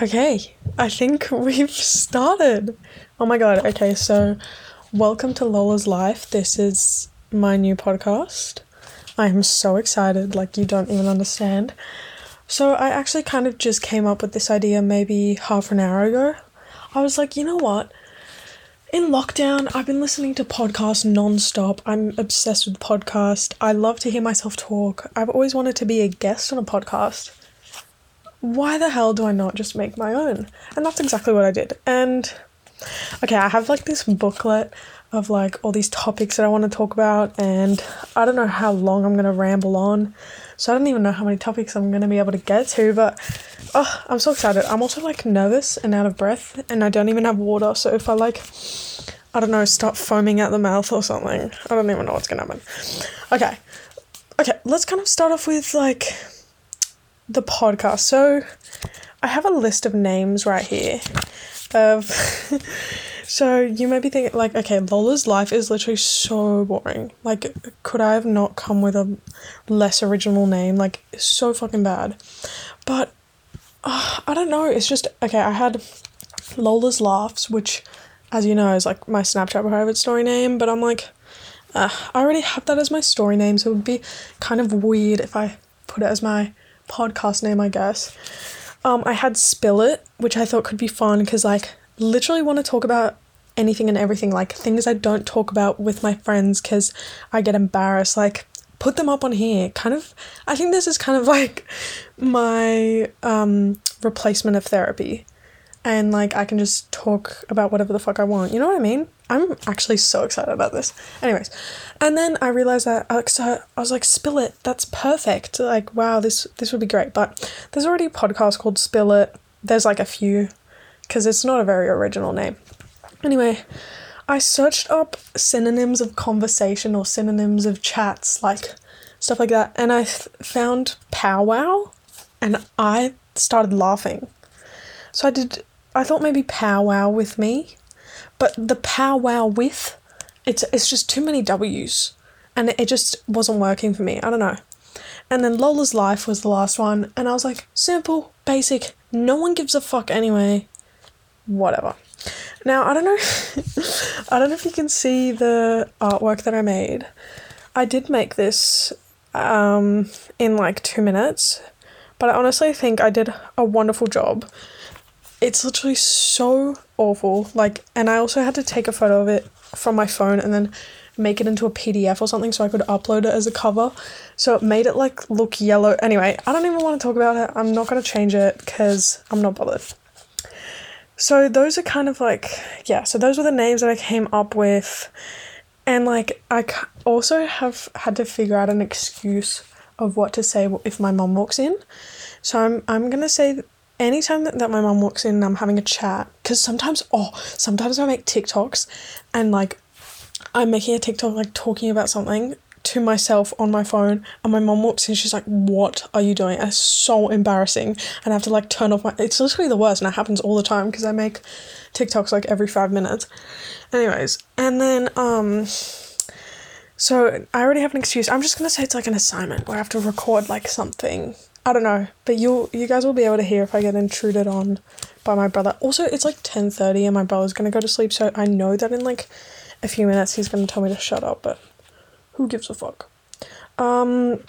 Okay, I think we've started. Oh my god, okay, so welcome to Lola's Life. This is my new podcast. I am so excited, like, you don't even understand. So, I actually kind of just came up with this idea maybe half an hour ago. I was like, you know what? In lockdown, I've been listening to podcasts non-stop. I'm obsessed with podcast. I love to hear myself talk. I've always wanted to be a guest on a podcast why the hell do I not just make my own? And that's exactly what I did. And okay, I have like this booklet of like all these topics that I want to talk about, and I don't know how long I'm gonna ramble on. So I don't even know how many topics I'm gonna be able to get to, but oh, I'm so excited. I'm also like nervous and out of breath, and I don't even have water. So if I like, I don't know, start foaming at the mouth or something, I don't even know what's gonna happen. Okay, okay, let's kind of start off with like the podcast. So I have a list of names right here of so you may be thinking like okay lola's life is literally so boring. Like could i have not come with a less original name? Like so fucking bad. But uh, i don't know. It's just okay i had lola's laughs which as you know is like my snapchat private story name but i'm like uh, i already have that as my story name so it would be kind of weird if i put it as my podcast name, I guess. Um, I had Spill It, which I thought could be fun because, like, literally want to talk about anything and everything, like things I don't talk about with my friends because I get embarrassed. Like, put them up on here. Kind of, I think this is kind of like my um, replacement of therapy. And, like, I can just talk about whatever the fuck I want. You know what I mean? I'm actually so excited about this. Anyways, and then I realized that Alexa, I was like, spill it. That's perfect. Like, wow, this this would be great. But there's already a podcast called Spill It. There's like a few, because it's not a very original name. Anyway, I searched up synonyms of conversation or synonyms of chats, like stuff like that, and I th- found powwow, and I started laughing. So I did. I thought maybe powwow with me but the powwow with, it's it's just too many W's, and it, just wasn't working for me. I don't know. And then Lola's Life was the last one, and I was like, simple, basic, no one gives a fuck anyway. Whatever. Now I don't know I don't know if you can see the artwork that I made. I did make this um, in like two minutes, but I honestly think I did a wonderful job. It's literally so awful. Like, and I also had to take a photo of it from my phone and then make it into a PDF or something so I could upload it as a cover. So it made it like look yellow. Anyway, I don't even want to talk about it. I'm not going to change it because I'm not bothered. So those are kind of like, yeah, so those were the names that I came up with. And like, I also have had to figure out an excuse of what to say if my mom walks in. So I'm, I'm going to say anytime that, that my mom walks in and I'm having a chat, because sometimes, oh, sometimes I make TikToks and like I'm making a TikTok like talking about something to myself on my phone and my mom walks in she's like what are you doing? It's so embarrassing and i have to like turn off my it's literally the worst and it happens all the time because i make tiktoks like every five minutes. Anyways and then um so i already have an excuse. I'm just gonna say it's like an assignment where i have to record like something I don't know, but you you guys will be able to hear if I get intruded on by my brother. Also, it's like ten thirty and my brother's gonna go to sleep, so I know that in like a few minutes he's gonna tell me to shut up. But who gives a fuck? Um.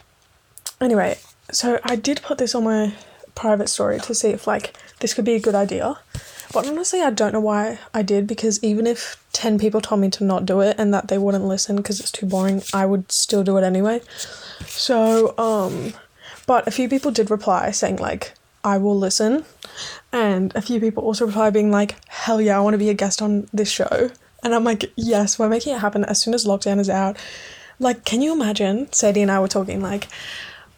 Anyway, so I did put this on my private story to see if like this could be a good idea. But honestly, I don't know why I did because even if 10 people told me to not do it and that they wouldn't listen because it's too boring, I would still do it anyway. So, um, but a few people did reply saying, like, I will listen. And a few people also reply being like, hell yeah, I want to be a guest on this show. And I'm like, yes, we're making it happen as soon as lockdown is out. Like, can you imagine? Sadie and I were talking, like,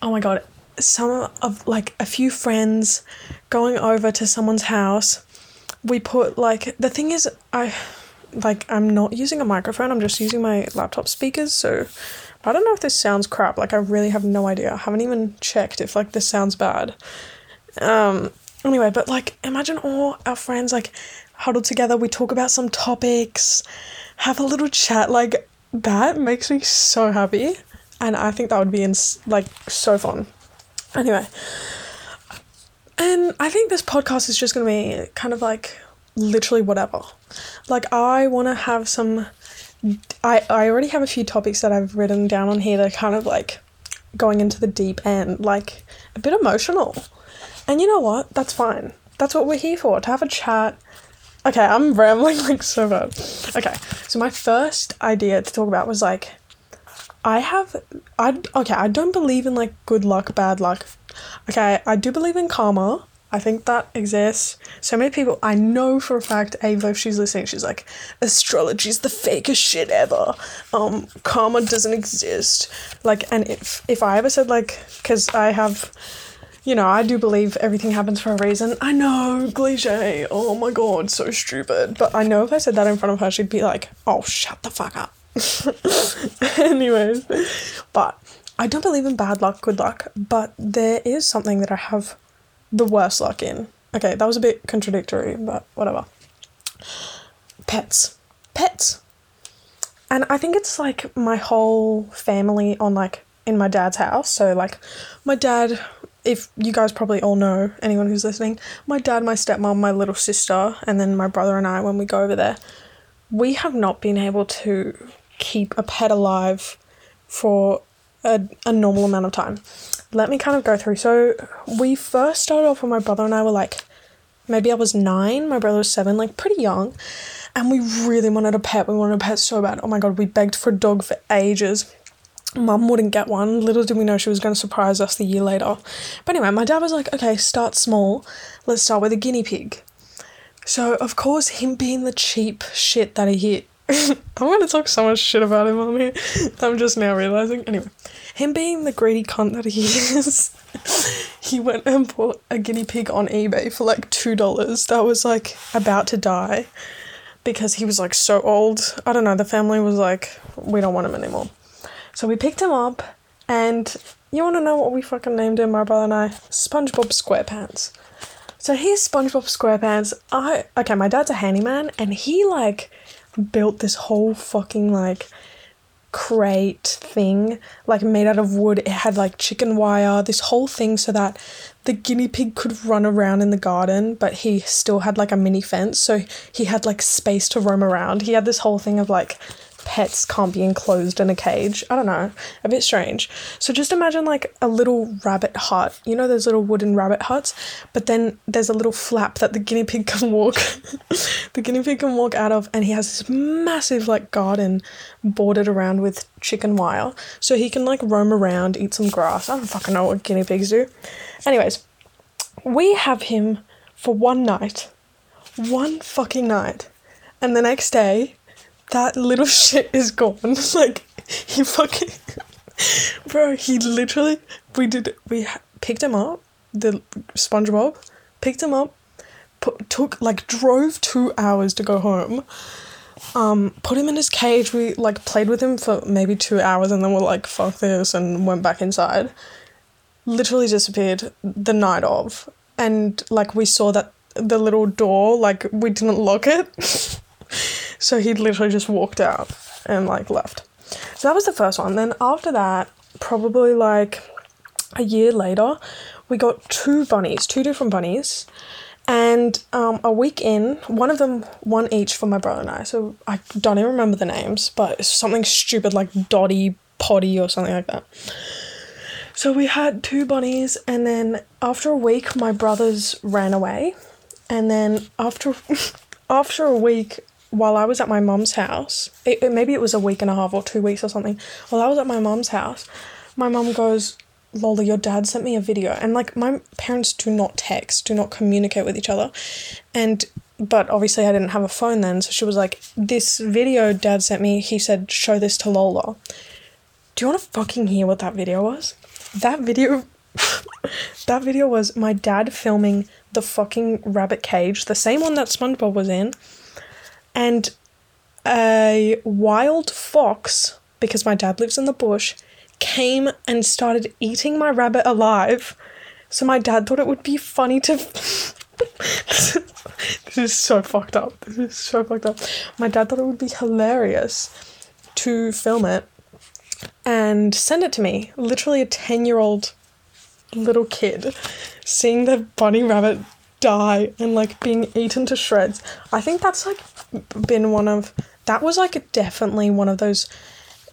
oh my god, some of like a few friends going over to someone's house. We put like, the thing is, I like, I'm not using a microphone, I'm just using my laptop speakers. So I don't know if this sounds crap. Like I really have no idea. I haven't even checked if like this sounds bad. Um anyway, but like imagine all our friends like huddled together, we talk about some topics, have a little chat like that makes me so happy and I think that would be ins- like so fun. Anyway, And I think this podcast is just going to be kind of like literally whatever. Like, I want to have some. I, I already have a few topics that I've written down on here that are kind of like going into the deep end, like a bit emotional. And you know what? That's fine. That's what we're here for to have a chat. Okay, I'm rambling like so bad. Okay, so my first idea to talk about was like, I have, I okay, I don't believe in like good luck, bad luck. Okay, I do believe in karma. I think that exists. So many people, I know for a fact, Ava, if she's listening, she's like, astrology's the fakest shit ever. Um, karma doesn't exist. Like, and if if I ever said like, because I have, you know, I do believe everything happens for a reason. I know, cliche. Oh my god, so stupid. But I know if I said that in front of her, she'd be like, oh, shut the fuck up. Anyways, but I don't believe in bad luck, good luck, but there is something that I have the worst luck in. Okay, that was a bit contradictory, but whatever. Pets. Pets. And I think it's like my whole family on like in my dad's house. So like my dad if you guys probably all know anyone who's listening, my dad, my stepmom, my little sister, and then my brother and I when we go over there, we have not been able to keep a pet alive for a, a normal amount of time let me kind of go through. So we first started off when my brother and I were like, maybe I was nine, my brother was seven, like pretty young. And we really wanted a pet. We wanted a pet so bad. Oh my god, we begged for a dog for ages. Mum wouldn't get one. Little did we know she was going to surprise us the year later. But anyway, my dad was like, okay, start small. Let's start with a guinea pig. So, of course, him being the cheap shit that he. I'm to talk so much shit about him on here. I'm just now realizing. Anyway, him being the greedy cunt that he is, he went and bought a guinea pig on eBay for like $2 that was like about to die because he was like so old. I don't know, the family was like, we don't want him anymore. So we picked him up and you want to know what we fucking named him, my brother and I? SpongeBob SquarePants. So here's SpongeBob SquarePants. I okay, my dad's a handyman and he like built this whole fucking like crate thing, like made out of wood. It had like chicken wire, this whole thing so that the guinea pig could run around in the garden, but he still had like a mini fence. So he had like space to roam around. He had this whole thing of like pets can't be enclosed in a cage. I don't know, a bit strange. So just imagine like a little rabbit hut. You know those little wooden rabbit huts, but then there's a little flap that the guinea pig can walk. the guinea pig can walk out of, and he has this massive like garden bordered around with chicken wire, so he can like roam around, eat some grass. I don't fucking know what guinea pigs do. Anyways, we have him for one night, one fucking night, and the next day that little shit is gone. like he fucking, bro. He literally we did we picked him up. The SpongeBob picked him up. Put, took like drove two hours to go home. Um, put him in his cage. We like played with him for maybe two hours, and then we're like, "Fuck this," and went back inside. Literally disappeared the night of, and like we saw that the little door, like we didn't lock it. So he literally just walked out and like left. So that was the first one. Then after that, probably like a year later, we got two bunnies, two different bunnies. And um, a week in, one of them, one each for my brother and I. So I don't even remember the names, but something stupid like Dotty, Potty, or something like that. So we had two bunnies, and then after a week, my brothers ran away. And then after after a week, while I was at my mum's house, it, it, maybe it was a week and a half or two weeks or something, while I was at my mum's house, my mum goes, Lola, your dad sent me a video. And like my parents do not text, do not communicate with each other. And but obviously I didn't have a phone then, so she was like, This video dad sent me, he said, show this to Lola. Do you wanna fucking hear what that video was? That video that video was my dad filming the fucking rabbit cage, the same one that SpongeBob was in and a wild fox, because my dad lives in the bush, came and started eating my rabbit alive. So my dad thought it would be funny to. this is so fucked up. This is so fucked up. My dad thought it would be hilarious to film it and send it to me. Literally a 10 year old little kid seeing the bunny rabbit die and like being eaten to shreds. I think that's like been one of that was like definitely one of those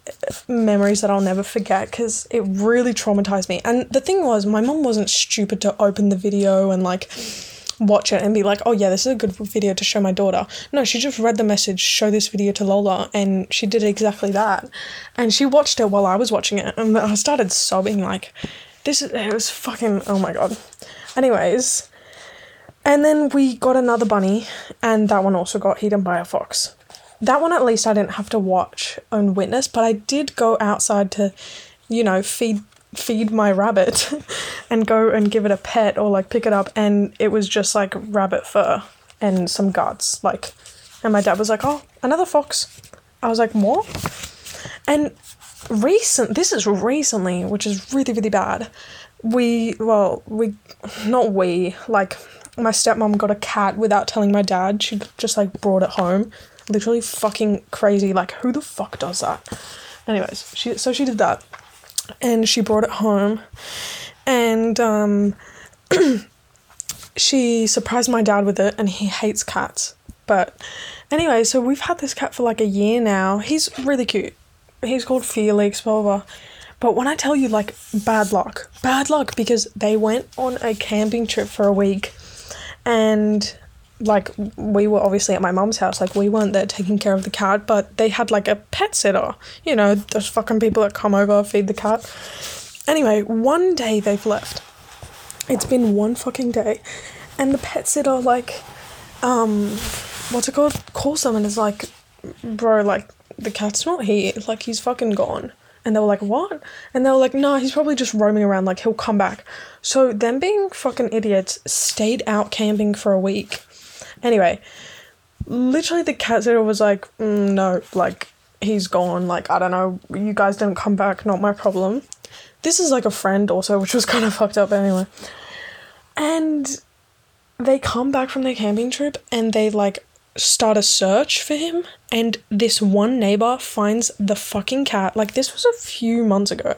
uh, memories that I'll never forget because it really traumatized me. And the thing was, my mom wasn't stupid to open the video and like watch it and be like, oh yeah, this is a good video to show my daughter. No, she just read the message, show this video to Lola, and she did exactly that. And she watched it while I was watching it, and I started sobbing like, this is, it was fucking, oh my god. Anyways, and then we got another bunny, and that one also got eaten by a fox. That one at least I didn't have to watch and witness, but I did go outside to, you know, feed feed my rabbit and go and give it a pet or like pick it up and it was just like rabbit fur and some guts like and my dad was like oh another fox. I was like more? And recent this is recently which is really really bad. We well we not we like my stepmom got a cat without telling my dad. She just like brought it home. Literally fucking crazy. Like who the fuck does that? Anyways she so she did that. And she brought it home. And um, she surprised my dad with it and he hates cats. But anyway so we've had this cat for like a year now. He's really cute. He's called felix blah blah, but when i tell you like bad luck. Bad luck because they went on a camping trip for a week and like we were obviously at my mom's house like we weren't there taking care of the cat but they had like a pet sitter. You know those fucking people that come over feed the cat. Anyway one day they've left. It's been one fucking day. And the pet sitter like um what's it called? Calls them and is like bro like the cat's not here. Like he's fucking gone and they were like what and they were like no he's probably just roaming around like he'll come back so them being fucking idiots stayed out camping for a week Anyway, literally the cat sitter was like, mm, no, like he's gone. Like I don't know, you guys didn't come back. Not my problem. This is like a friend also, which was kind of fucked up anyway. And they come back from their camping trip and they like start a search for him and this one neighbor finds the fucking cat like this was a few months ago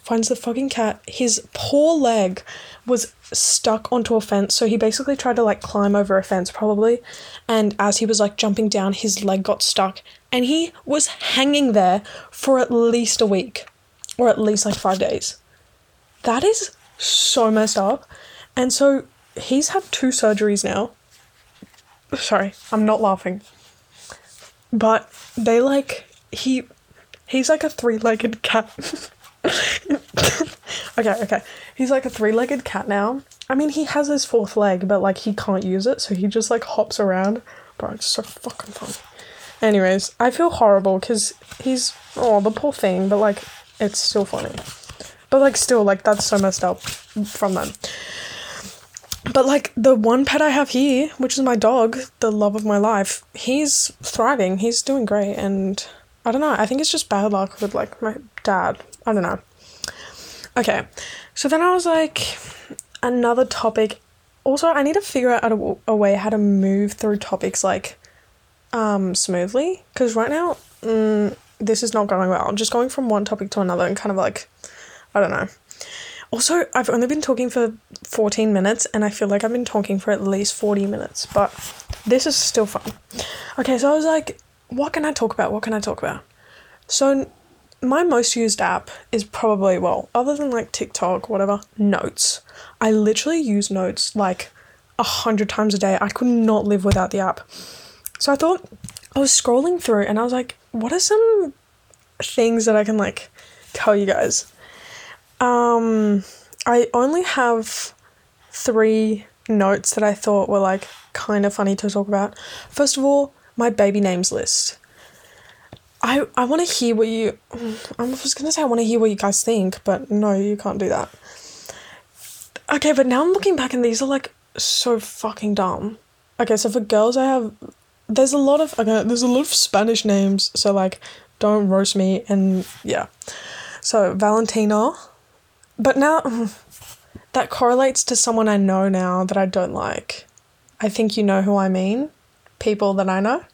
finds the fucking cat his poor leg was stuck onto a fence. So he basically tried to like climb over a fence, probably. And as he was like jumping down, his leg got stuck. And he was hanging there for at least a week or at least like five days. That is so messed up. And so he's had two surgeries now. Sorry, I'm not laughing. But they like, he, he's like a three legged cat. okay, okay. He's like a three legged cat now. I mean, he has his fourth leg, but like he can't use it, so he just like hops around. Bro, it's so fucking funny. Anyways, I feel horrible because he's, oh, the poor thing, but like, it's still funny. But like, still, like, that's so messed up from them. But like, the one pet I have here, which is my dog, the love of my life, he's thriving. He's doing great. And I don't know, I think it's just bad luck with like my dad. I don't know. Okay, so then I was like, another topic. Also, I need to figure out a, a way how to move through topics like um, smoothly because right now mm, this is not going well. I'm just going from one topic to another and kind of like, I don't know. Also, I've only been talking for 14 minutes and I feel like I've been talking for at least 40 minutes, but this is still fun. Okay, so I was like, what can I talk about? What can I talk about? So my most used app is probably, well, other than like TikTok, whatever, Notes. I literally use Notes like a hundred times a day. I could not live without the app. So I thought, I was scrolling through and I was like, what are some things that I can like tell you guys? Um, I only have three notes that I thought were like kind of funny to talk about. First of all, my baby names list. I, I want to hear what you. I was to say I want to hear what you guys think, but no, you can't do that. Okay, but now I'm looking back and these are like so fucking dumb. Okay, so for girls, I have. There's a lot of. Okay, there's a lot of Spanish names, so like, don't roast me, and yeah. So, Valentina. But now. That correlates to someone I know now that I don't like. I think you know who I mean. People that I know.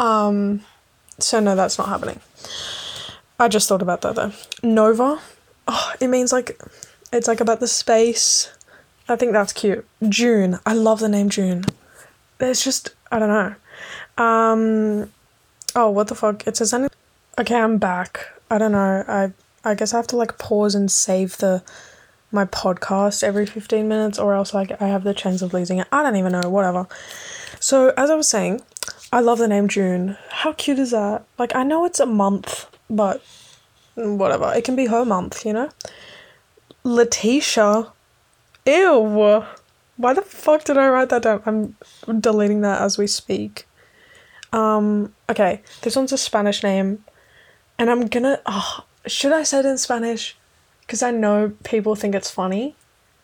Um, so no, that's not happening. I just thought about that though. Nova, oh, it means like it's like about the space. I think that's cute. June. I love the name June. It's just I don't know. Um oh what the fuck? It says anything Okay, I'm back. I don't know. I I guess I have to like pause and save the my podcast every 15 minutes or else like I have the chance of losing it. I don't even know, whatever. So, as I was saying, I love the name June. How cute is that? Like I know it's a month, but whatever. It can be her month, you know? Letitia. Ew. Why the fuck did I write that down? I'm deleting that as we speak. Um, okay, this one's a Spanish name. And I'm gonna. Oh, should I say it in Spanish? Because I know people think it's funny,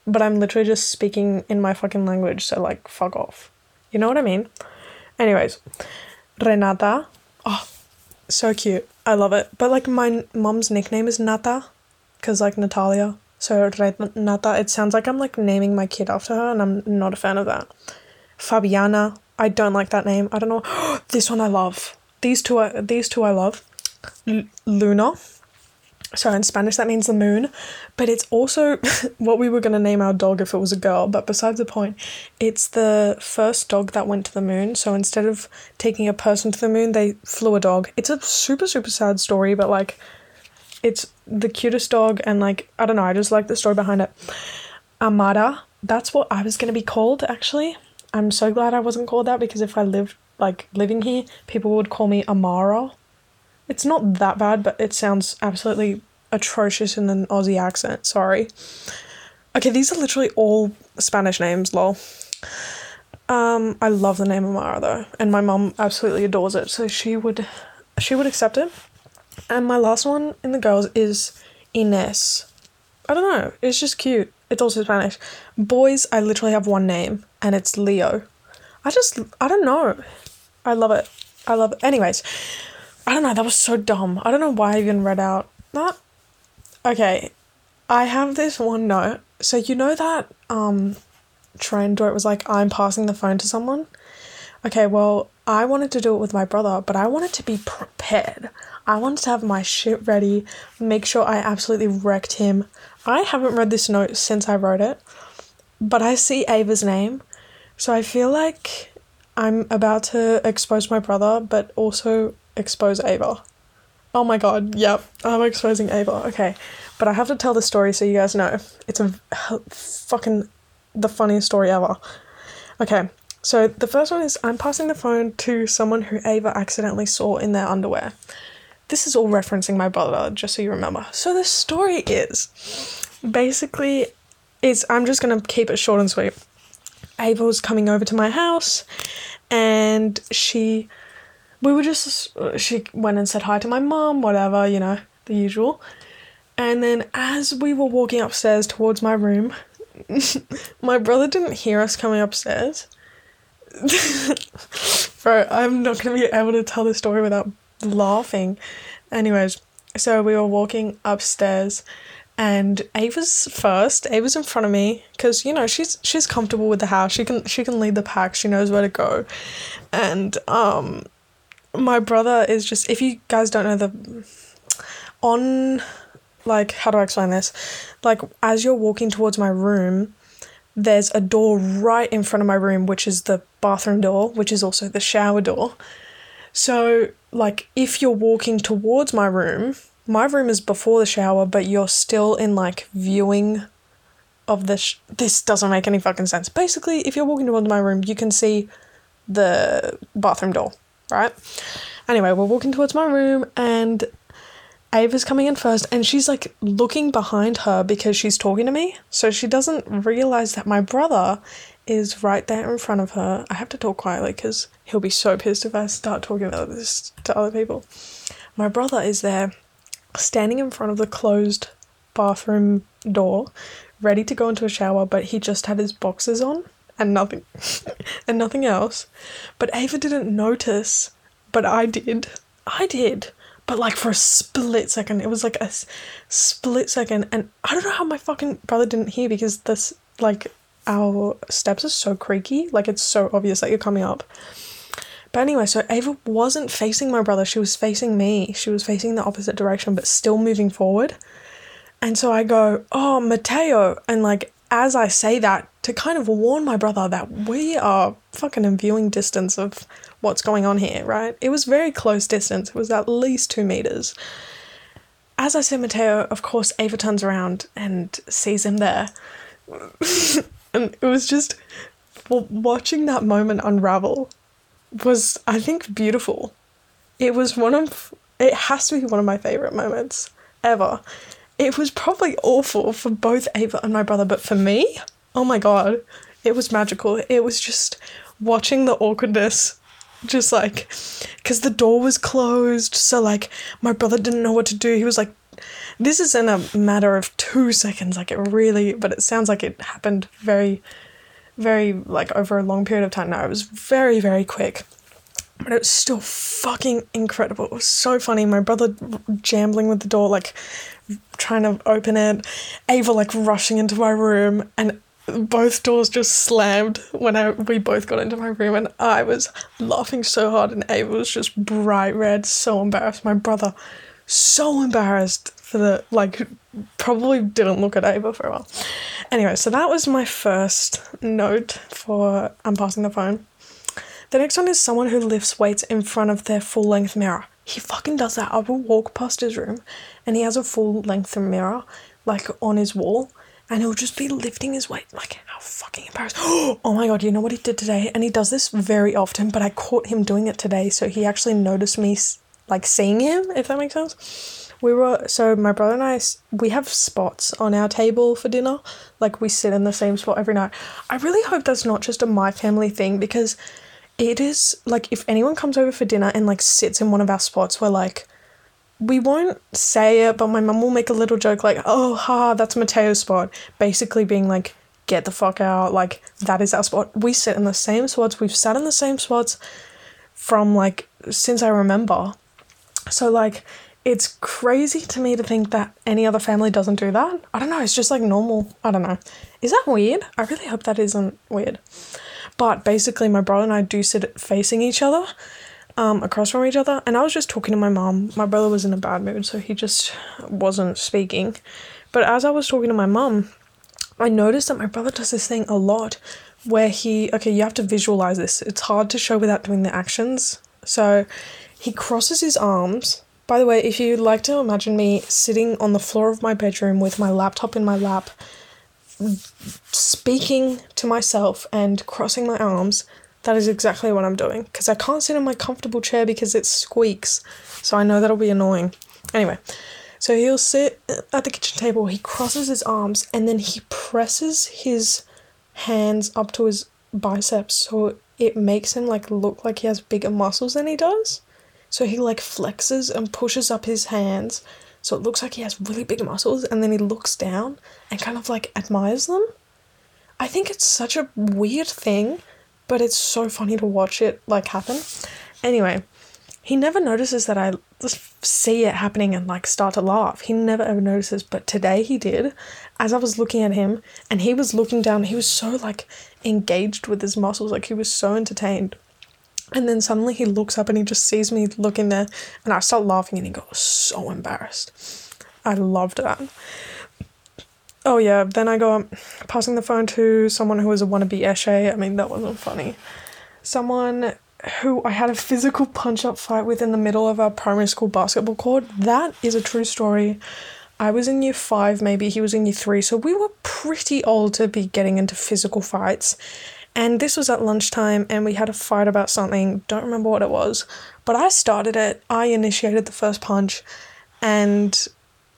but I'm literally just speaking in my fucking language, so like, fuck off. You know what I mean? Anyways, Renata. Oh, so cute. I love it. But like, my mom's nickname is Nata, because like Natalia. So Renata, it sounds like I'm like naming my kid after her, and I'm not a fan of that. Fabiana, I don't like that name. I don't know. this one I love. These two, I, these two I love. L- Luna. So in Spanish that means the moon, but it's also what we were gonna name our dog if it was a girl. But besides the point, it's the first dog that went to the moon. So instead of taking a person to the moon, they flew a dog. It's a super super sad story, but like, it's the cutest dog, and like I don't know, I just like the story behind it. Amara, that's what I was gonna be called actually. I'm so glad I wasn't called that because if I lived like living here, people would call me Amara it's not that bad, but it sounds absolutely atrocious in an Aussie accent. Sorry. Okay, these are literally all Spanish names, lol. Um, I love the name Amara though, and my mum absolutely adores it, so she would she would accept it. And my last one in the girls is Ines. I don't know, it's just cute. It's also Spanish. Boys, I literally have one name, and it's Leo. I just I don't know. I love it. I love it. Anyways, I don't know, that was so dumb. I don't know why I even read out that. Okay, I have this one note. So you know that um trend where it was like I'm passing the phone to someone? Okay, well, I wanted to do it with my brother, but I wanted to be prepared. I wanted to have my shit ready, make sure I absolutely wrecked him. I haven't read this note since I wrote it, but I see Ava's name, so I feel like I'm about to expose my brother, but also expose Ava. Oh my god, yep, I'm exposing Ava. Okay, but I have to tell the story so you guys know. It's a fucking the funniest story ever. Okay, so the first one is I'm passing the phone to someone who Ava accidentally saw in their underwear. This is all referencing my brother, just so you remember. So the story is basically is I'm just gonna keep it short and sweet. Ava was coming over to my house and she we were just she went and said hi to my mom whatever you know the usual and then as we were walking upstairs towards my room my brother didn't hear us coming upstairs bro i'm not going to be able to tell the story without laughing anyways so we were walking upstairs and Ava's first. Ava's in front of me because you know she's she's comfortable with the house. She can she can lead the pack. She knows where to go, and um, my brother is just if you guys don't know the on like how do I explain this? Like as you're walking towards my room, there's a door right in front of my room which is the bathroom door, which is also the shower door. So like if you're walking towards my room, my room is before the shower, but you're still in like viewing of the sh- this doesn't make any fucking sense. Basically, if you're walking towards my room, you can see the bathroom door right? Anyway, we're walking towards my room and Ava's coming in first and she's like looking behind her because she's talking to me. So she doesn't realize that my brother is right there in front of her. I have to talk quietly because he'll be so pissed if I start talking about this to other people. My brother is there standing in front of the closed bathroom door, ready to go into a shower, but he just had his boxes on and nothing and nothing else. But Ava didn't notice, but I did. I did. But like for a split second, it was like a split second, and I don't know how my fucking brother didn't hear because this like our steps are so creaky, like it's so obvious that you're coming up. But anyway, so Ava wasn't facing my brother, she was facing me. She was facing the opposite direction, but still moving forward. And so I go, Oh, Mateo. And like as I say that, to kind of warn my brother that we are fucking in viewing distance of what's going on here, right? It was very close distance. It was at least two meters. As I said, Mateo, of course, Ava turns around and sees him there. and it was just watching that moment unravel was, I think, beautiful. It was one of, it has to be one of my favorite moments ever. It was probably awful for both Ava and my brother, but for me, oh my god, it was magical. It was just watching the awkwardness, just like, because the door was closed, so like my brother didn't know what to do. He was like, this is in a matter of two seconds, like it really, but it sounds like it happened very, very, like over a long period of time. No, it was very, very quick but it was still fucking incredible. It was so funny. My brother jambling with the door, like trying to open it, Ava like rushing into my room, and both doors just slammed when I we both got into my room, and I was laughing so hard, and Ava was just bright red, so embarrassed. My brother, so embarrassed for the like, probably didn't look at Ava for a while. Anyway, so that was my first note for I'm passing the phone. The next one is someone who lifts weights in front of their full length mirror. He fucking does that. I will walk past his room and he has a full length mirror like on his wall and he'll just be lifting his weight. Like, how fucking embarrassing. Oh my god, you know what he did today? And he does this very often, but I caught him doing it today, so he actually noticed me like seeing him, if that makes sense. We were, so my brother and I, we have spots on our table for dinner. Like, we sit in the same spot every night. I really hope that's not just a my family thing because it is like if anyone comes over for dinner and like sits in one of our spots we're like we won't say it but my mum will make a little joke like oh ha that's mateo's spot. Basically being like get the fuck out. Like that is our spot. We sit in the same spots. We've sat in the same spots from like since i remember. So like it's crazy to me to think that any other family doesn't do that. I don't know. It's just like normal. I don't know. Is that weird? I really hope that isn't weird but basically, my brother and I do sit facing each other, um, across from each other. And I was just talking to my mum. My brother was in a bad mood, so he just wasn't speaking. But as I was talking to my mum, I noticed that my brother does this thing a lot where he, okay, you have to visualize this. It's hard to show without doing the actions. So he crosses his arms. By the way, if you'd like to imagine me sitting on the floor of my bedroom with my laptop in my lap speaking to myself and crossing my arms, that is exactly what I'm doing. Because I can't sit in my comfortable chair because it squeaks. So I know that'll be annoying. Anyway, so he'll sit at the kitchen table, he crosses his arms, and then he presses his hands up to his biceps so it makes him like look like he has bigger muscles than he does. So he like flexes and pushes up his hands so it looks like he has really big muscles, and then he looks down and kind of like admires them. I think it's such a weird thing, but it's so funny to watch it like happen. Anyway, he never notices that I just see it happening and like start to laugh. He never ever notices, but today he did. As I was looking at him and he was looking down, he was so like engaged with his muscles, like he was so entertained. And then suddenly he looks up and he just sees me looking there, and I start laughing and he got so embarrassed. I loved that. Oh yeah, then I go um, passing the phone to someone who was a wannabe Eshe. I mean, that wasn't funny. Someone who I had a physical punch up fight with in the middle of our primary school basketball court. That is a true story. I was in year five, maybe he was in year three, so we were pretty old to be getting into physical fights. And this was at lunchtime, and we had a fight about something. Don't remember what it was, but I started it. I initiated the first punch, and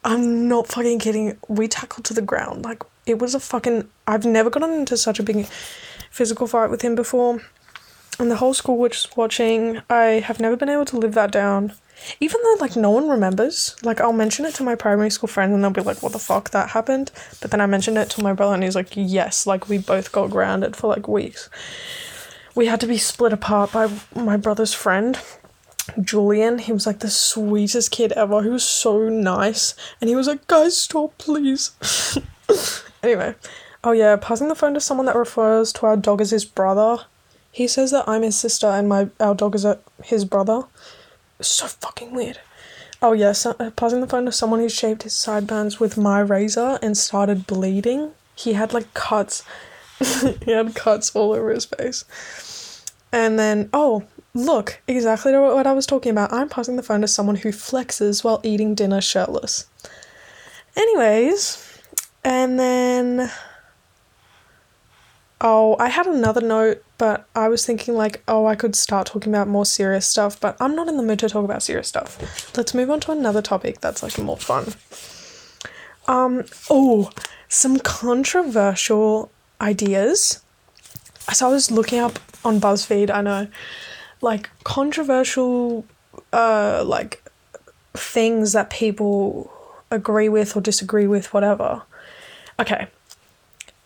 I'm not fucking kidding. We tackled to the ground. Like, it was a fucking. I've never gotten into such a big physical fight with him before. And the whole school was watching. I have never been able to live that down even though like no one remembers like i'll mention it to my primary school friends and they'll be like what the fuck that happened but then i mentioned it to my brother and he's like yes like we both got grounded for like weeks we had to be split apart by my brother's friend Julian, he was like the sweetest kid ever. He was so nice. And he was like, guys, stop, please. anyway, oh yeah, passing the phone to someone that refers to our dog as his brother. He says that I'm his sister and my our dog is a, his brother so fucking weird. Oh yeah, so, uh, passing the phone to someone who shaved his sideburns with my razor and started bleeding. he had like cuts. he had cuts all over his face. And then, oh, look, exactly what I was talking about. I'm passing the phone to someone who flexes while eating dinner shirtless. Anyways, and then. Oh, I had another note, but I was thinking, like, oh, I could start talking about more serious stuff, but I'm not in the mood to talk about serious stuff. Let's move on to another topic that's like more fun. Um, oh, some controversial ideas. So I was looking up on BuzzFeed, I know, like controversial, uh, like things that people agree with or disagree with, whatever. Okay,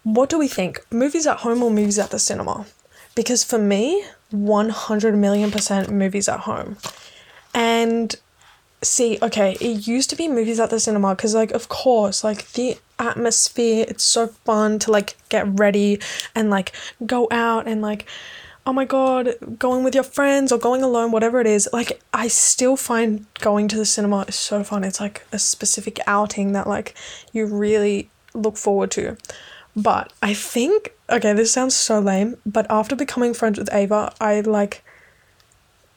what do we think? Movies at home or movies at the cinema? Because for me, 100 million percent movies at home. And see, okay, it used to be movies at the cinema because, like, of course, like the atmosphere, it's so fun to like get ready and like go out and like, oh my god, going with your friends or going alone, whatever it is. Like, I still find going to the cinema is so fun. It's like a specific outing that like you really look forward to. But I think, okay, this sounds so lame, but after becoming friends with Ava, I like,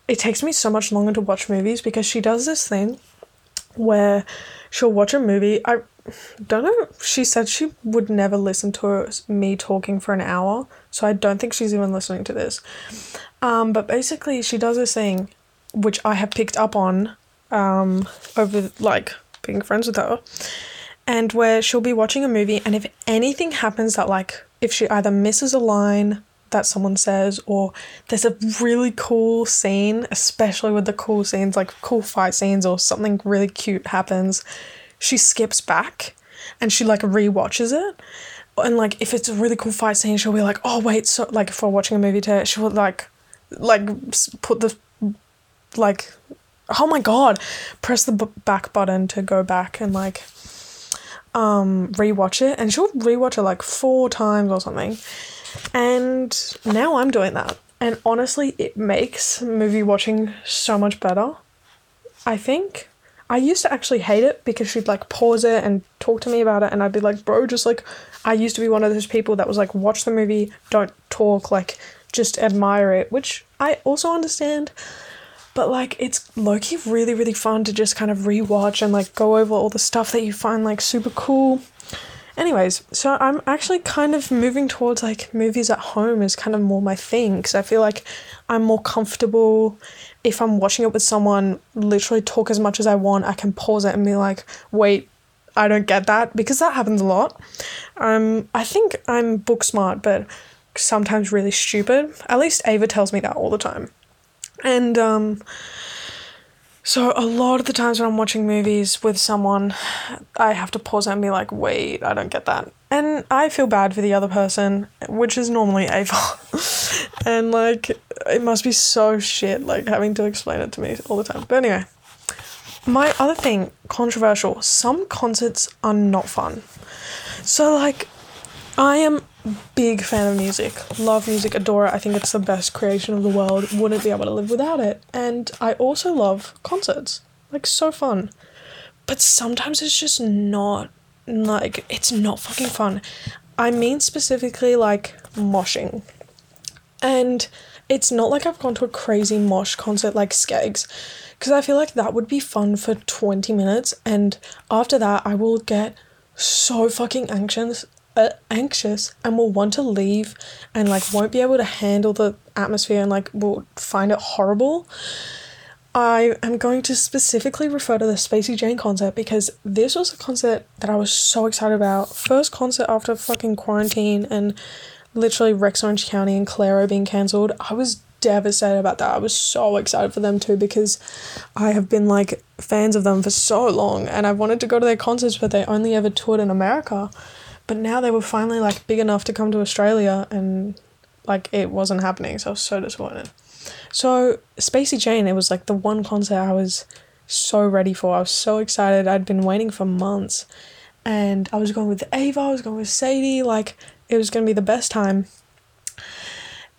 it takes me so much longer to watch movies because she does this thing where she'll watch a movie. I don't know, she said she would never listen to me talking for an hour, so I don't think she's even listening to this. Um, but basically, she does this thing which I have picked up on um, over like being friends with her and where she'll be watching a movie and if anything happens that like if she either misses a line that someone says or there's a really cool scene especially with the cool scenes like cool fight scenes or something really cute happens she skips back and she like re-watches it. And like if it's a really cool fight scene she'll be like oh wait so like if we're watching a movie to she'll like like put the like oh my god press the b- back button to go back and like um, rewatch it, and she'll rewatch it like four times or something. And now I'm doing that. And honestly, it makes movie watching so much better. I think. I used to actually hate it because she'd like pause it and talk to me about it, and I'd be like, bro, just like, I used to be one of those people that was like, watch the movie, don't talk, like, just admire it, which I also understand. But like it's low-key really, really fun to just kind of rewatch and like go over all the stuff that you find like super cool. Anyways, so I'm actually kind of moving towards like movies at home is kind of more my thing because I feel like I'm more comfortable if I'm watching it with someone, literally talk as much as I want. I can pause it and be like, wait, I don't get that because that happens a lot. Um, I think I'm book smart, but sometimes really stupid. At least Ava tells me that all the time. And um, so a lot of the times when I'm watching movies with someone, I have to pause and be like, wait, I don't get that. And I feel bad for the other person, which is normally Ava. and like, it must be so shit, like having to explain it to me all the time. But anyway, my other thing, controversial, some concerts are not fun. So, like, I am big fan of music. Love music, adore it. I think it's the best creation of the world. Wouldn't be able to live without it. And I also love concerts. Like so fun. But sometimes it's just not like it's not fucking fun. I mean specifically like moshing. And it's not like I've gone to a crazy mosh concert like Skegss because I feel like that would be fun for 20 minutes and after that I will get so fucking anxious anxious and will want to leave and like won't be able to handle the atmosphere and like will find it horrible. I am going to specifically refer to the Spacey Jane concert because this was a concert that I was so excited about. First concert after fucking quarantine and literally Rex Orange County and Clairo being cancelled. I was devastated about that. I was so excited for them too because I have been like fans of them for so long and I wanted to go to their concerts, but they only ever toured in America. But now they were finally like big enough to come to Australia and like it wasn't happening. So I was so disappointed. So Spacey Jane, it was like the one concert I was so ready for. I was so excited. I'd been waiting for months. And I was going with Ava, I was going with Sadie, like it was gonna be the best time.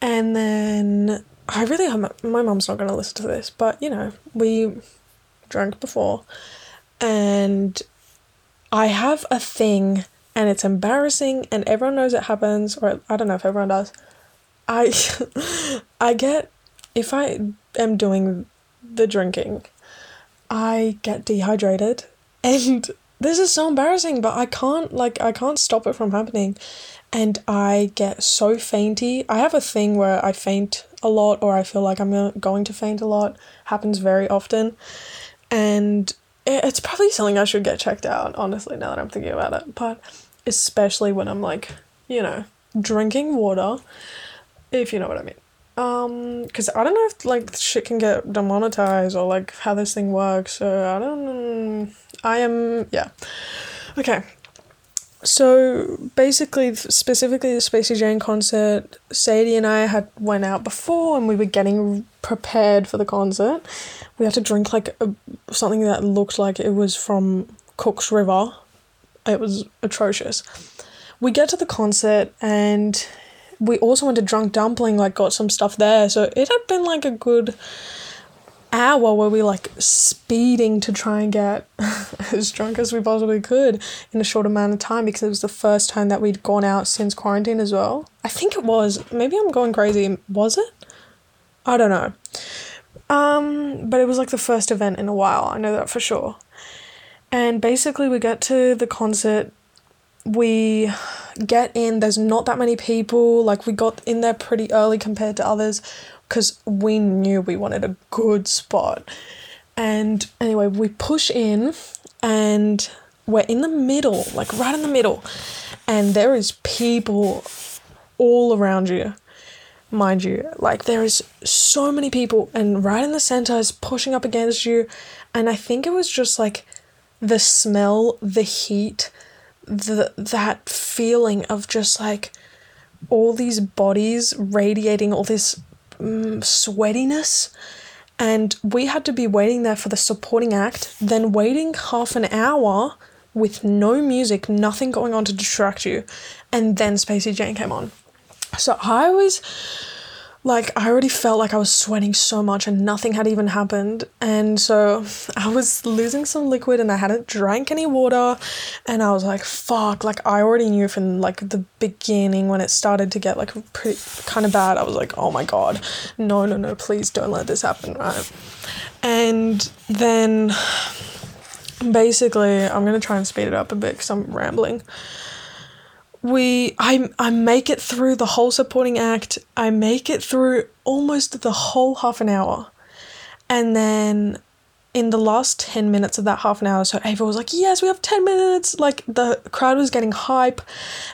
And then I really my mom's not gonna listen to this, but you know, we drank before and I have a thing and it's embarrassing and everyone knows it happens or I don't know if everyone does. I I get if I am doing the drinking, I get dehydrated and this is so embarrassing, but I can't like I can't stop it from happening. And I get so fainty. I have a thing where I faint a lot or I feel like I'm going to faint a lot. Happens very often. And it's probably something I should get checked out, honestly, now that I'm thinking about it. But especially when I'm like, you know, drinking water, if you know what I mean. Um because i don't know if like shit can get demonetized or like how this thing works so i don't i am yeah. Okay. So basically specifically the spacey jane concert sadie and i had went out before and we were getting prepared for the concert. We had to drink like a, something that looked like it was from cook's river it was atrocious we get to the concert and we also went to Drunk Dumpling, like got some stuff there. So it had been like a good hour where we like speeding to try and get as drunk as we possibly could in a short amount of time because it was the first time that we'd gone out since quarantine as well. I think it was. Maybe I'm going crazy. Was it? I don't know. Um, but it was like the first event in a while. I know that for sure. And basically, we get to the concert. We get in. There's not that many people. Like we got in there pretty early compared to others because we knew we wanted a good spot. And anyway we push in and we're in the middle like right in the middle. And there is people all around you mind you. Like there is so many people and right in the center is pushing up against you. And i think it was just like the smell the heat the that feeling of just like all these bodies radiating all this mm, sweatiness. And we had to be waiting there for the supporting act then waiting half an hour with no music nothing going on to distract you. And then spacey jane came on. So i was like I already felt like I was sweating so much and nothing had even happened. And so I was losing some liquid and I hadn't drank any water and I was like, fuck, like I already knew from like the beginning when it started to get like pretty kind of bad. I was like, oh my god, no, no, no, please don't let this happen, right? And then basically, I'm gonna try and speed it up a bit because I'm rambling we I I make it through the whole supporting act. I make it through almost the whole half an hour. And then in the last 10 minutes of that half an hour, so Ava was like, Yes, we have 10 minutes. Like the crowd was getting hype,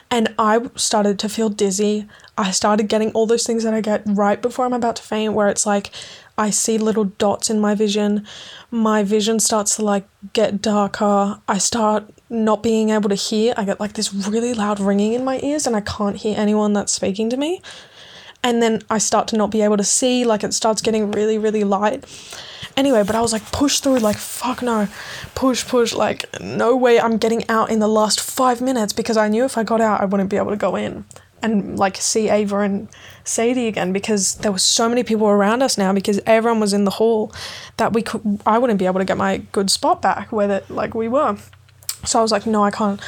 and I started to feel dizzy. I started getting all those things that I get right before I'm about to faint, where it's like I see little dots in my vision. My vision starts to like get darker. I start not being able to hear. I get like this really loud ringing in my ears and I can't hear anyone that's speaking to me. And then I start to not be able to see, like it starts getting really, really light. Anyway, but I was like, push through, like, fuck no, push, push, like, no way I'm getting out in the last five minutes because I knew if I got out, I wouldn't be able to go in and like see Ava and Sadie again because there were so many people around us now because everyone was in the hall that we could I wouldn't be able to get my good spot back where that like we were. So I was like, no, I can't.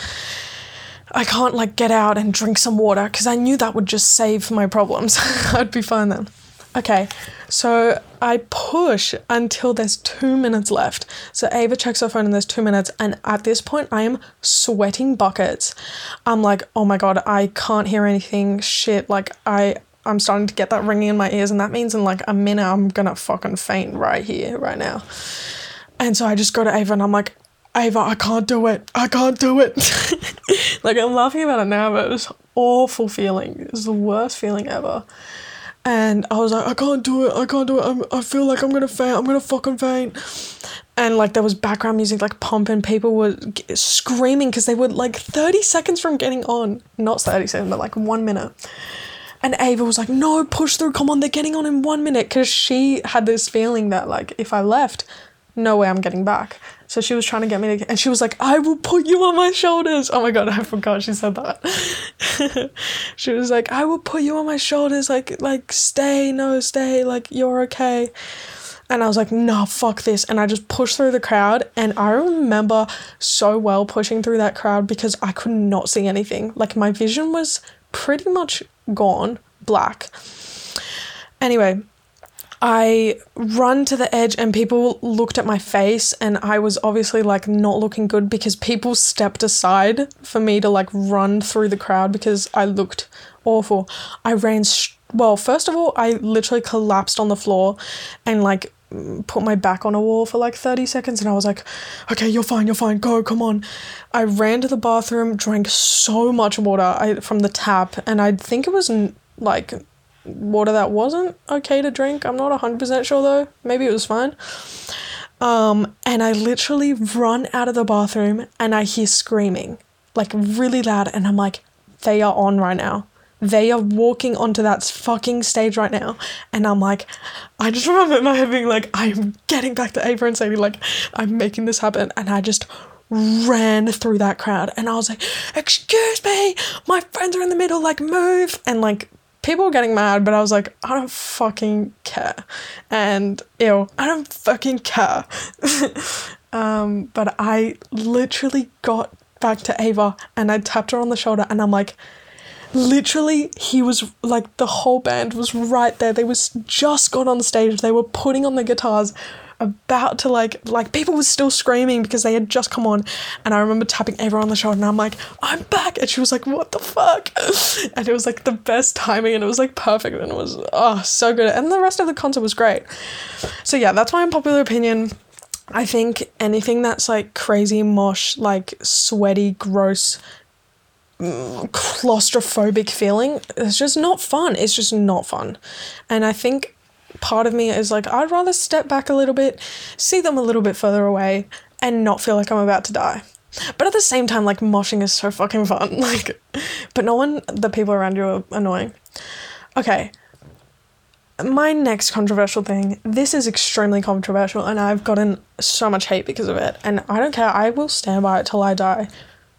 I can't like get out and drink some water because I knew that would just save my problems. I'd be fine then. Okay, so I push until there's two minutes left. So Ava checks her phone and there's two minutes, and at this point, I am sweating buckets. I'm like, oh my god, I can't hear anything. Shit, like I. I'm starting to get that ringing in my ears, and that means in like a minute I'm gonna fucking faint right here, right now. And so I just go to Ava and I'm like, Ava, I can't do it. I can't do it. like I'm laughing about it now, but it was awful feeling. It was the worst feeling ever. And I was like, I can't do it. I can't do it. I'm, I feel like I'm gonna faint. I'm gonna fucking faint. And like there was background music like pumping. People were screaming because they were like 30 seconds from getting on. Not 30 seconds, but like one minute. And Ava was like, no, push through. Come on, they're getting on in one minute. Because she had this feeling that like if I left, no way I'm getting back. So she was trying to get me to, and she was like, I will put you on my shoulders. Oh my god, I forgot she said that. she was like, I will put you on my shoulders, like, like, stay, no, stay, like, you're okay. And I was like, no, fuck this. And I just pushed through the crowd. And I remember so well pushing through that crowd because I could not see anything. Like my vision was pretty much gone, black. Anyway, I run to the edge and people looked at my face and I was obviously like not looking good because people stepped aside for me to like run through the crowd because I looked awful. I ran sh- well, first of all, I literally collapsed on the floor and like put my back on a wall for like 30 seconds and I was like, okay, you're fine, you're fine, go, come on. I ran to the bathroom, drank so much water I, from the tap, and I think it was like water that wasn't okay to drink. I'm not 100% sure though. Maybe it was fine. Um, and I literally run out of the bathroom and I hear screaming, like really loud. And I'm like, they are on right now. They are walking onto that fucking stage right now. And I'm like, I just remember my head being like, I'm getting back to Ava and Sadie, like, I'm making this happen. And I just ran through that crowd and I was like, Excuse me, my friends are in the middle, like, move. And like, people were getting mad, but I was like, I don't fucking care. And ew, I don't fucking care. um, but I literally got back to Ava and I tapped her on the shoulder and I'm like, literally he was like the whole band was right there they was just got on stage they were putting on the guitars about to like like people were still screaming because they had just come on. And I remember tapping everyone on the shoulder and I'm like I'm back. And she was like what the fuck? And it was like the best timing and it was like perfect and it was oh so good. And the rest of the concert was great. So yeah that's my unpopular opinion. I think anything that's like crazy mosh like sweaty gross mm, claustrophobic feeling it's just not fun. It's just not fun. And I think part of me is like, I'd rather step back a little bit, see them a little bit further away, and not feel like I'm about to die. But at the same time, like, moshing is so fucking fun. Like, but no one, the people around you are annoying. Okay. My next controversial thing, this is extremely controversial, and I've gotten so much hate because of it, and I don't care, I will stand by it till I die.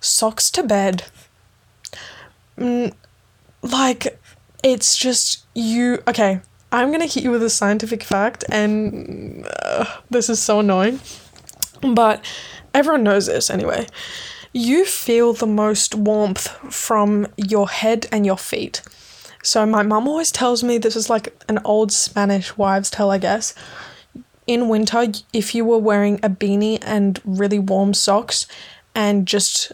Socks to bed. Mm, like, it's just you. Okay, I'm gonna hit you with a scientific fact, and uh, this is so annoying, but everyone knows this anyway. You feel the most warmth from your head and your feet. So, my mum always tells me this is like an old Spanish wives' tale, I guess. In winter, if you were wearing a beanie and really warm socks and just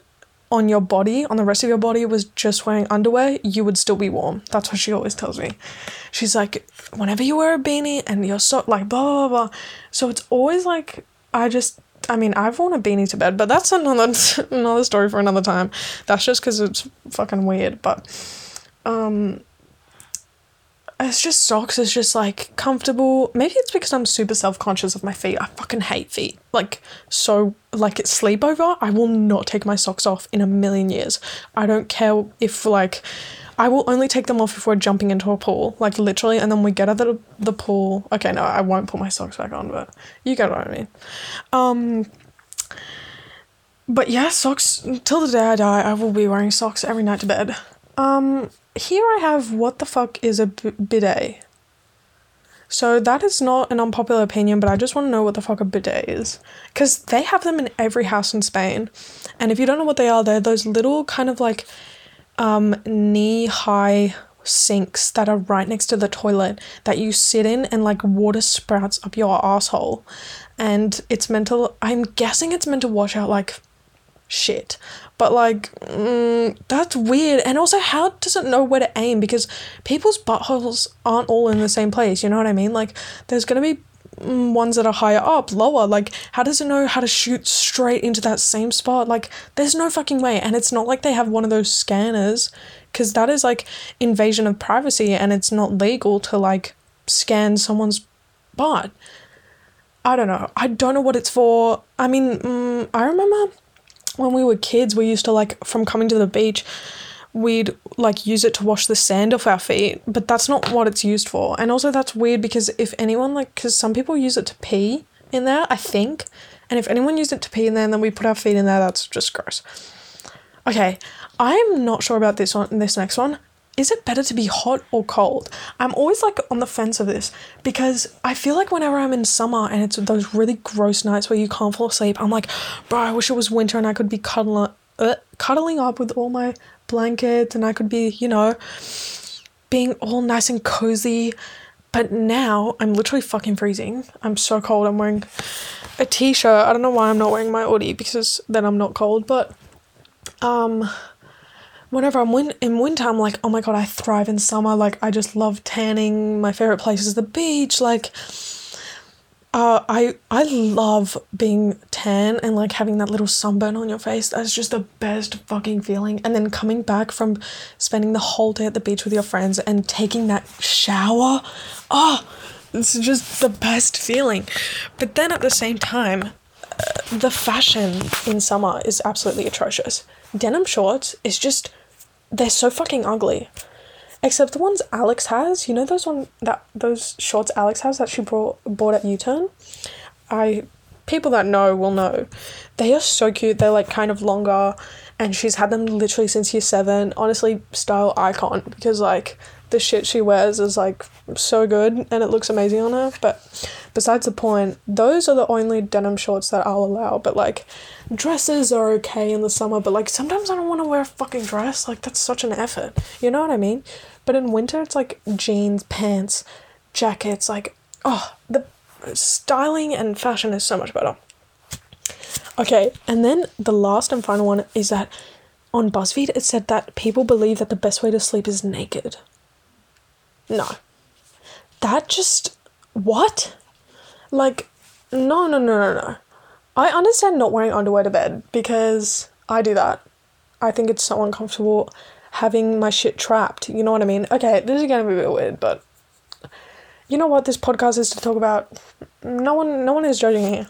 on your body, on the rest of your body, was just wearing underwear, you would still be warm. That's what she always tells me. She's like, whenever you wear a beanie and you're so like blah blah blah. So it's always like I just I mean I've worn a beanie to bed, but that's another another story for another time. That's just because it's fucking weird. But um it's just socks It's just like comfortable. Maybe it's because I'm super self conscious of my feet. I fucking hate feet. Like so like it's sleepover, I will not take my socks off in a million years. I don't care if like I will only take them off if we're jumping into a pool, like literally, and then we get out of the, the pool. Okay, no, I won't put my socks back on, but you get what I mean. Um, but yeah, socks till the day I die. I will be wearing socks every night to bed. Um, here I have what the fuck is a b- bidet. So that is not an unpopular opinion, but I just want to know what the fuck a bidet is. Because they have them in every house in Spain. And if you don't know what they are, they're those little kind of like um, knee high sinks that are right next to the toilet that you sit in and like water sprouts up your asshole. And it's meant to, I'm guessing it's meant to wash out like shit. But like, mm, that's weird. And also, how does it know where to aim? Because people's buttholes aren't all in the same place. You know what I mean? Like, there's gonna be ones that are higher up, lower. Like, how does it know how to shoot straight into that same spot? Like, there's no fucking way. And it's not like they have one of those scanners, because that is like invasion of privacy and it's not legal to like scan someone's butt. I don't know. I don't know what it's for. I mean, mm, I remember when we were kids, we used to like from coming to the beach, we'd like use it to wash the sand off our feet, but that's not what it's used for. And also, that's weird because if anyone like, because some people use it to pee in there, I think, and if anyone used it to pee in there and then we put our feet in there, that's just gross. Okay, I'm not sure about this one. This next one, is it better to be hot or cold? I'm always like on the fence of this because I feel like whenever I'm in summer and it's those really gross nights where you can't fall asleep, I'm like, bro, I wish it was winter and I could be cuddling, uh, cuddling up with all my blankets and I could be, you know, being all nice and cozy. But now I'm literally fucking freezing. I'm so cold. I'm wearing a t-shirt. I don't know why I'm not wearing my hoodie because then I'm not cold, but um whenever I'm win- in winter, I'm like, oh my god, I thrive in summer. Like, I just love tanning. My favorite place is the beach. Like, uh, I I love being tan and like having that little sunburn on your face. That's just the best fucking feeling. And then coming back from spending the whole day at the beach with your friends and taking that shower, oh, it's just the best feeling. But then at the same time, uh, the fashion in summer is absolutely atrocious. Denim shorts is just they're so fucking ugly. Except the ones Alex has, you know those one that those shorts Alex has that she brought bought at U Turn? I people that know will know. They are so cute. They're like kind of longer and she's had them literally since year seven. Honestly, style icon because like the shit she wears is like so good and it looks amazing on her. But besides the point, those are the only denim shorts that I'll allow. But like dresses are okay in the summer, but like sometimes I don't want to wear a fucking dress. Like that's such an effort. You know what I mean? But in winter, it's like jeans, pants, jackets. Like, oh, the styling and fashion is so much better. Okay, and then the last and final one is that on BuzzFeed it said that people believe that the best way to sleep is naked. No. That just. What? Like, no, no, no, no, no. I understand not wearing underwear to bed because I do that. I think it's so uncomfortable having my shit trapped. You know what I mean? Okay, this is gonna be a bit weird, but you know what this podcast is to talk about? No one no one is judging here.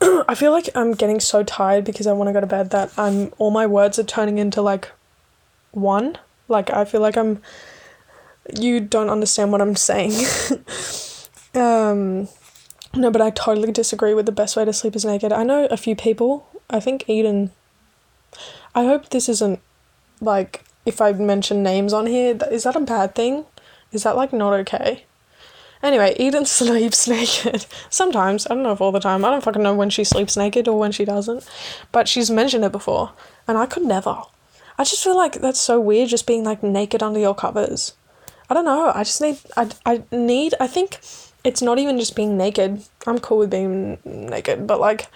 I feel like I'm getting so tired because I want to go to bed that I'm all my words are turning into like one. Like I feel like I'm you don't understand what I'm saying. um no, but I totally disagree with the best way to sleep is naked. I know a few people. I think Eden. I hope this isn't like if I mention names on here. Is that a bad thing? Is that like not okay? Anyway, Eden sleeps naked. Sometimes. I don't know if all the time. I don't fucking know when she sleeps naked or when she doesn't. But she's mentioned it before. And I could never. I just feel like that's so weird just being like naked under your covers. I don't know. I just need. I, I need. I think it's not even just being naked. I'm cool with being naked, but like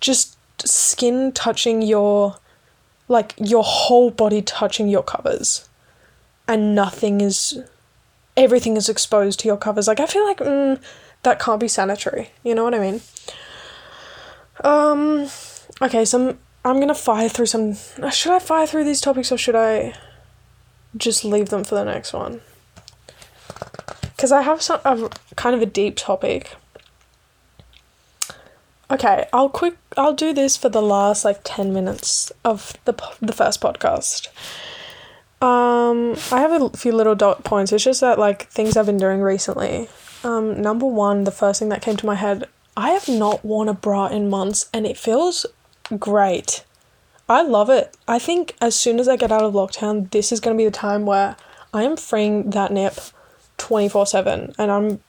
just skin touching your like your whole body touching your covers and nothing is everything is exposed to your covers. Like I feel like mm, that can't be sanitary. You know what I mean? Um okay, so I'm, to fire through some should I fire through these topics or should I just leave them for the next one? Because I have some a, kind of a deep topic. Okay, I'll quick I'll do this for the last like 10 minutes of the the first podcast. Um I have a few little dot points. It's just that like things I've been doing recently. Um number 1, the first thing that came to my head, I have not worn a bra in months and it feels great. I love it. I think as soon as I get out of lockdown, this is going to be the time where I am freeing that nip 24 7 and I'm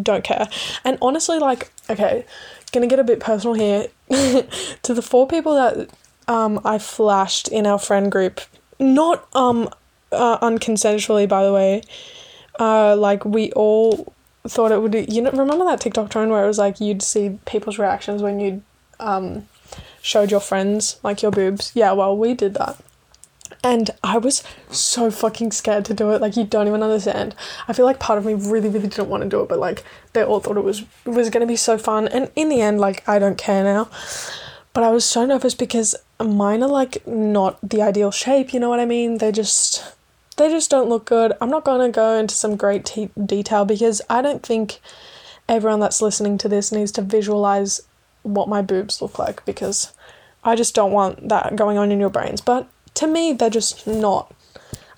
don't care. And honestly, like, okay, gonna get a bit personal here. to the four people that um, I flashed in our friend group, not um, uh, unconsensually, by the way, uh, like, we all thought it would, you know, remember that TikTok trend where it was like you'd see people's reactions when you um, showed your friends, like, your boobs? Yeah, well, we did that. And I was so fucking scared to do it. Like you don't even understand. I feel like part of me really, really didn't want to do it, but like they all thought it was was gonna be so fun. And in the end, like I don't care now. But I was so nervous because mine are like not the ideal shape. You know what I mean? They just they just don't look good. I'm not gonna go into some great te- detail because I don't think everyone that's listening to this needs to visualize what my boobs look like because I just don't want that going on in your brains. But to me, they're just not.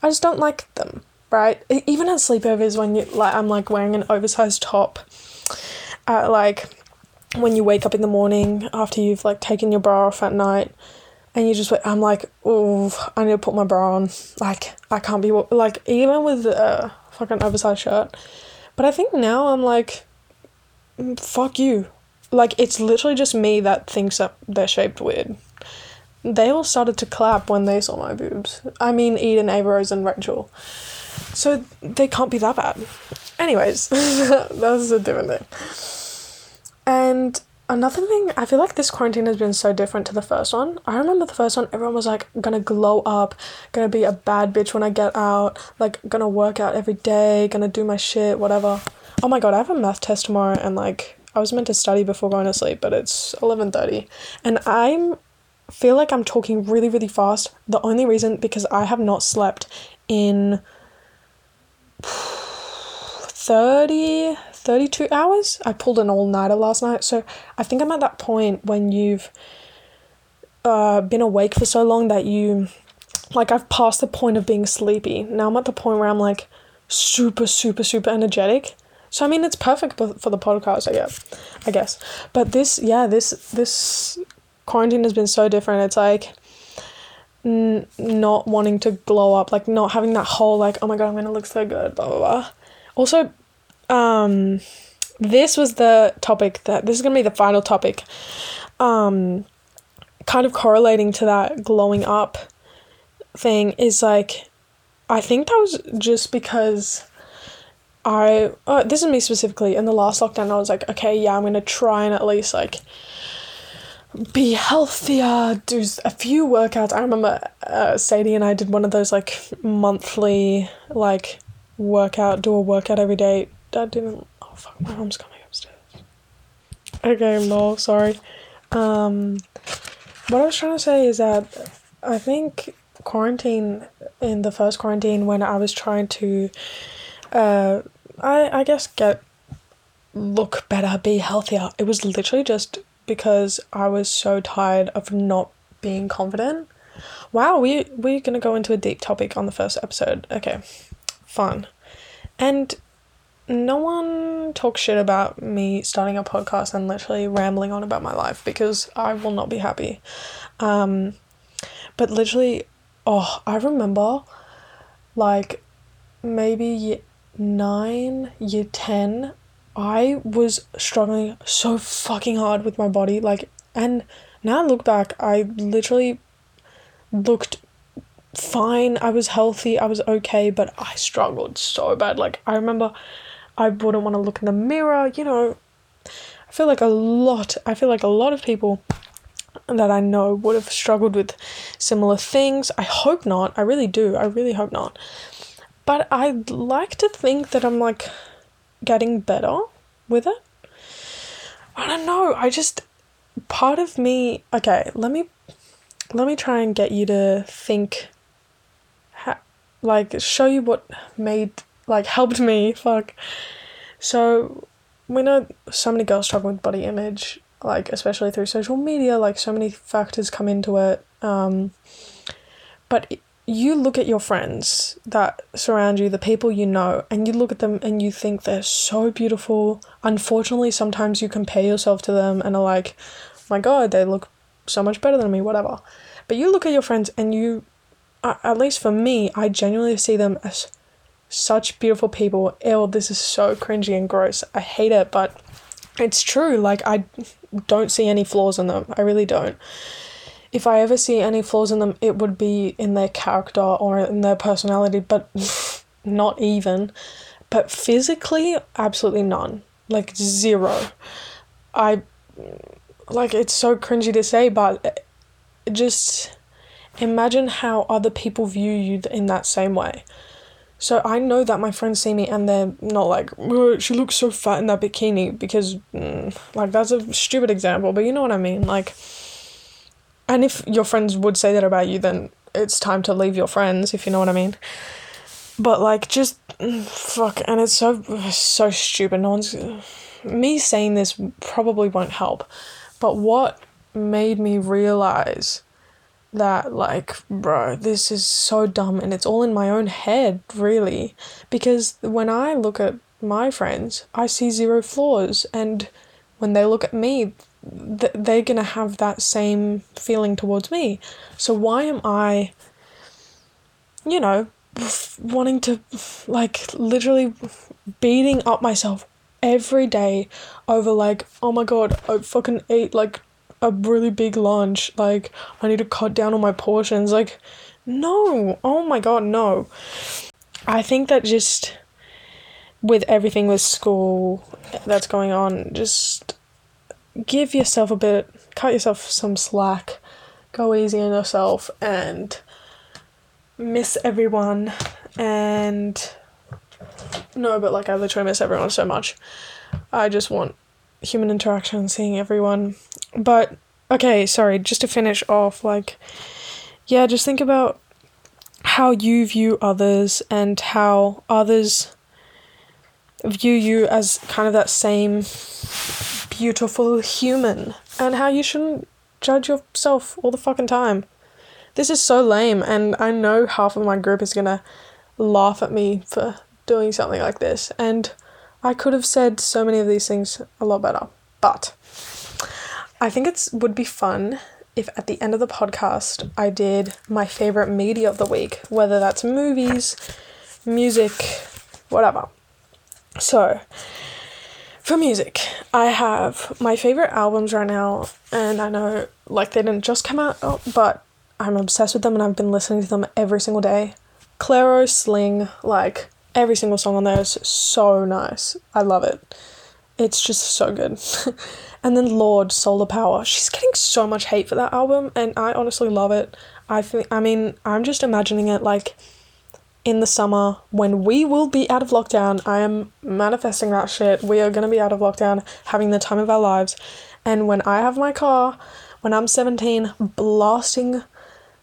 I just don't like them, right? Even at sleepovers, when you like, I'm like wearing an oversized top. Uh, like when you wake up in the morning after you've like taken your bra off at night, and you just I'm like, oh, I need to put my bra on. Like I can't be like even with a fucking oversized shirt. But I think now I'm like, mm, fuck you. Like it's literally just me that thinks that they're shaped weird. They all started to clap when they saw my boobs. I mean, Eden, Ava Rose, and Rachel. So they can't be that bad. Anyways, that's a different thing. And another thing, I feel like this quarantine has been so different to the first one. I remember the first one, everyone was like, gonna glow up, gonna be a bad bitch when I get out, like, gonna work out every day, gonna do my shit, whatever. Oh my god, I have a math test tomorrow, and like, I was meant to study before going to sleep, but it's 11:30, and I'm feel like I'm talking really really fast. The only reason because I have not slept in 30 32 hours. I pulled an all nighter last night. So I think I'm at that point when you've uh, been awake for so long that you, like, I've passed the point of being sleepy. Now I'm at the point where I'm like super, super, super energetic. So I mean, it's perfect for the podcast. I guess, I guess. But this, yeah, this this quarantine has been so different. It's like n- not wanting to glow up, like not having that whole like, oh my god, I'm gonna look so good, blah blah blah. Also, um, this was the topic that this is gonna be the final topic. Um, kind of correlating to that glowing up thing is like, I think that was just because. I uh, this is me specifically in the last lockdown I was like okay yeah I'm gonna try and at least like be healthier, do a few workouts. I remember uh, Sadie and I did one of those like monthly like workout, do a workout every day. Dad didn't. Oh fuck, my mom's coming upstairs. Okay, no, sorry. Um, what I was trying to say is that I think quarantine in the first quarantine when I was trying to, uh, I I guess get look better, be healthier. It was literally just because I was so tired of not being confident. Wow, we we're gonna go into a deep topic on the first episode. Okay, fun. And no one talks shit about me starting a podcast and literally rambling on about my life because I will not be happy. Um, but literally, oh, I remember like maybe nine, year 10, I was struggling so fucking hard with my body. Like, and now I look back, I literally looked fine. I was healthy. I was okay, but I struggled so bad. Like, I remember I wouldn't want to look in the mirror. You know, I feel like a lot, I feel like a lot of people that I know would have struggled with similar things. I hope not. I really do. I really hope not. But I'd like to think that I'm like getting better with it. I don't know. I just part of me. Okay, let me let me try and get you to think. Ha- like show you what made like helped me. Fuck. So we know so many girls struggle with body image, like especially through social media. Like so many factors come into it. Um, but you look at your friends that surround you, the people you know, and you look at them and you think they're so beautiful. Unfortunately, sometimes you compare yourself to them and are like, my God, they look so much better than me, whatever. But you look at your friends and you, at least for me, I genuinely see them as such beautiful people. Ew, this is so cringy and gross. I hate it, but it's true. Like, I don't see any flaws in them. I really don't if I ever see any flaws in them, it would be in their character or in their personality, but not even. But physically, absolutely none. Like zero. I like it's so cringy to say, but just imagine how other people view you in that same way. So I know that my friends see me and they're not like, she looks so fat in that bikini because, mm, like, that's a stupid example, but you know what I mean. Like, and if your friends would say that about you, then it's time to leave your friends, if you know what I mean. But like, just fuck, and it's so so stupid. No one's me saying this probably won't help, but what made me realize that like bro this is so dumb and it's all in my own head really because when i look at my friends i see zero flaws and when they look at me th- they're gonna have that same feeling towards me. So why am I, you know, wanting to, like, literally beating up myself every day over, like, oh my god, I fucking ate, like, a really big lunch. Like, I need to cut down on my portions. Like, no. Oh my god, no. I think that just with everything with school that's going on, just give yourself a bit, cut yourself some slack, go easy on yourself, and miss everyone. And no, but like I literally miss everyone so much. I just want human interaction, seeing everyone. But okay, sorry, just to finish off, like, yeah, just think about how you view others and how others view you as kind of that same beautiful human and how you shouldn't judge yourself all the fucking time. This is so lame, and I know half of my group is gonna laugh at me for doing something like this, and I could have said so many of these things a lot better. But I think it would be fun if at the end of the podcast I did my favorite media of the week, whether that's movies, music, whatever. So, for music, I have my favorite albums right now, and I know like they didn't just come out, but I'm obsessed with them and I've been listening to them every single day. Clairo Sling, like every single song on there is so nice. I love it. It's just so good. and then Lorde Solar Power. She's getting so much hate for that album and I honestly love it. I think I mean, I'm just imagining it like in the summer when we will be out of lockdown. I am manifesting that shit. We are going to be out of lockdown, having the time of our lives. And when I have my car, when I'm 17, blasting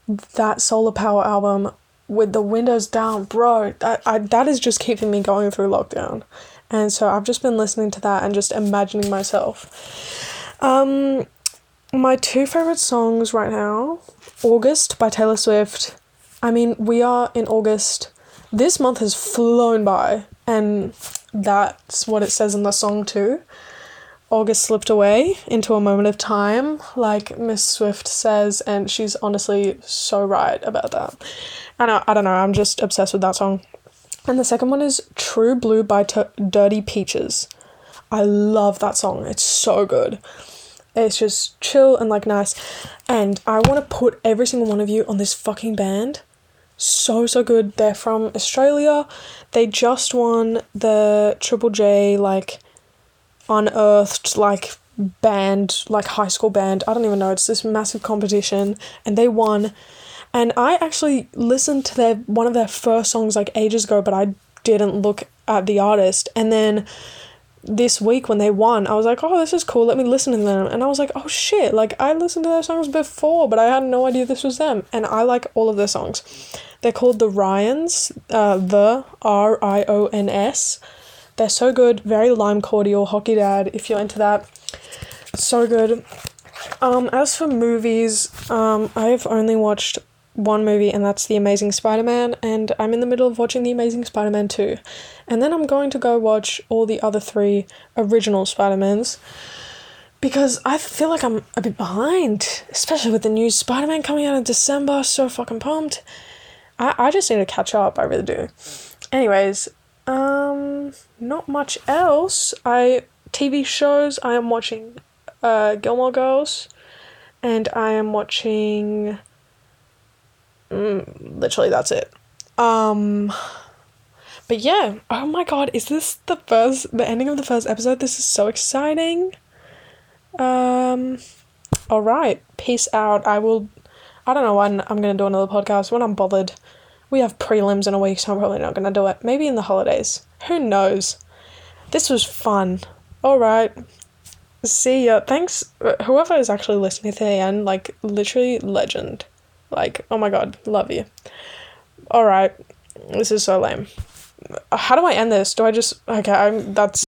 that Solar Power album with the windows down, bro, that, I, that is just keeping me going through lockdown. And so I've just been listening to that and just imagining myself. Um, my two favorite songs right now August by Taylor Swift. I mean, we are in August. This month has flown by, and that's what it says in the song, too. August slipped away into a moment of time, like Miss Swift says, and she's honestly so right about that. And I, I don't know, I'm just obsessed with that song. And the second one is True Blue by T- Dirty Peaches. I love that song. It's so good. It's just chill and like nice. And I want to put every single one of you on this fucking band. So, so good. They're from Australia. They just won the Triple J, like, unearthed, like, band, like, high school band. I don't even know. It's this massive competition. And they won and I actually listened to their one of their first songs like ages ago, but I didn't look at the artist. And then this week when they won, I was like, oh, this is cool. Let me listen to them. And I was like, oh shit, like I listened to their songs before, but I had no idea this was them. And I like all of their songs. They're called the Rions, uh, the R I O N S. They're so good, very Lime Cordiale, hockey dad, if you're into that. So good. Um, as for movies, um, I've only watched one movie, and that's The Amazing Spider Man, and I'm in the middle of watching The Amazing Spider Man 2. And then I'm going to go watch all the other three original Spider Mans because I feel like I'm a bit behind, especially with the new Spider Man coming out in December. So fucking pumped. I, I just need to catch up, I really do. Anyways, um, not much else. I TV shows. I am watching uh, Gilmore Girls, and I am watching Mm, literally, that's it. Um, but yeah, oh my god, is this the first, the ending of the first episode? This is so exciting. Um, all right, peace out. I will. I don't know when I'm gonna do another podcast. When I'm bothered. We have prelims in a week, so I'm probably not gonna do it. Maybe in the holidays. Who knows? This was fun. All right. See ya. Thanks, whoever is actually listening to the end. Like literally legend. Like, oh my god, love you. Alright, this is so lame. How do I end this? Do I just. Okay, I'm. That's.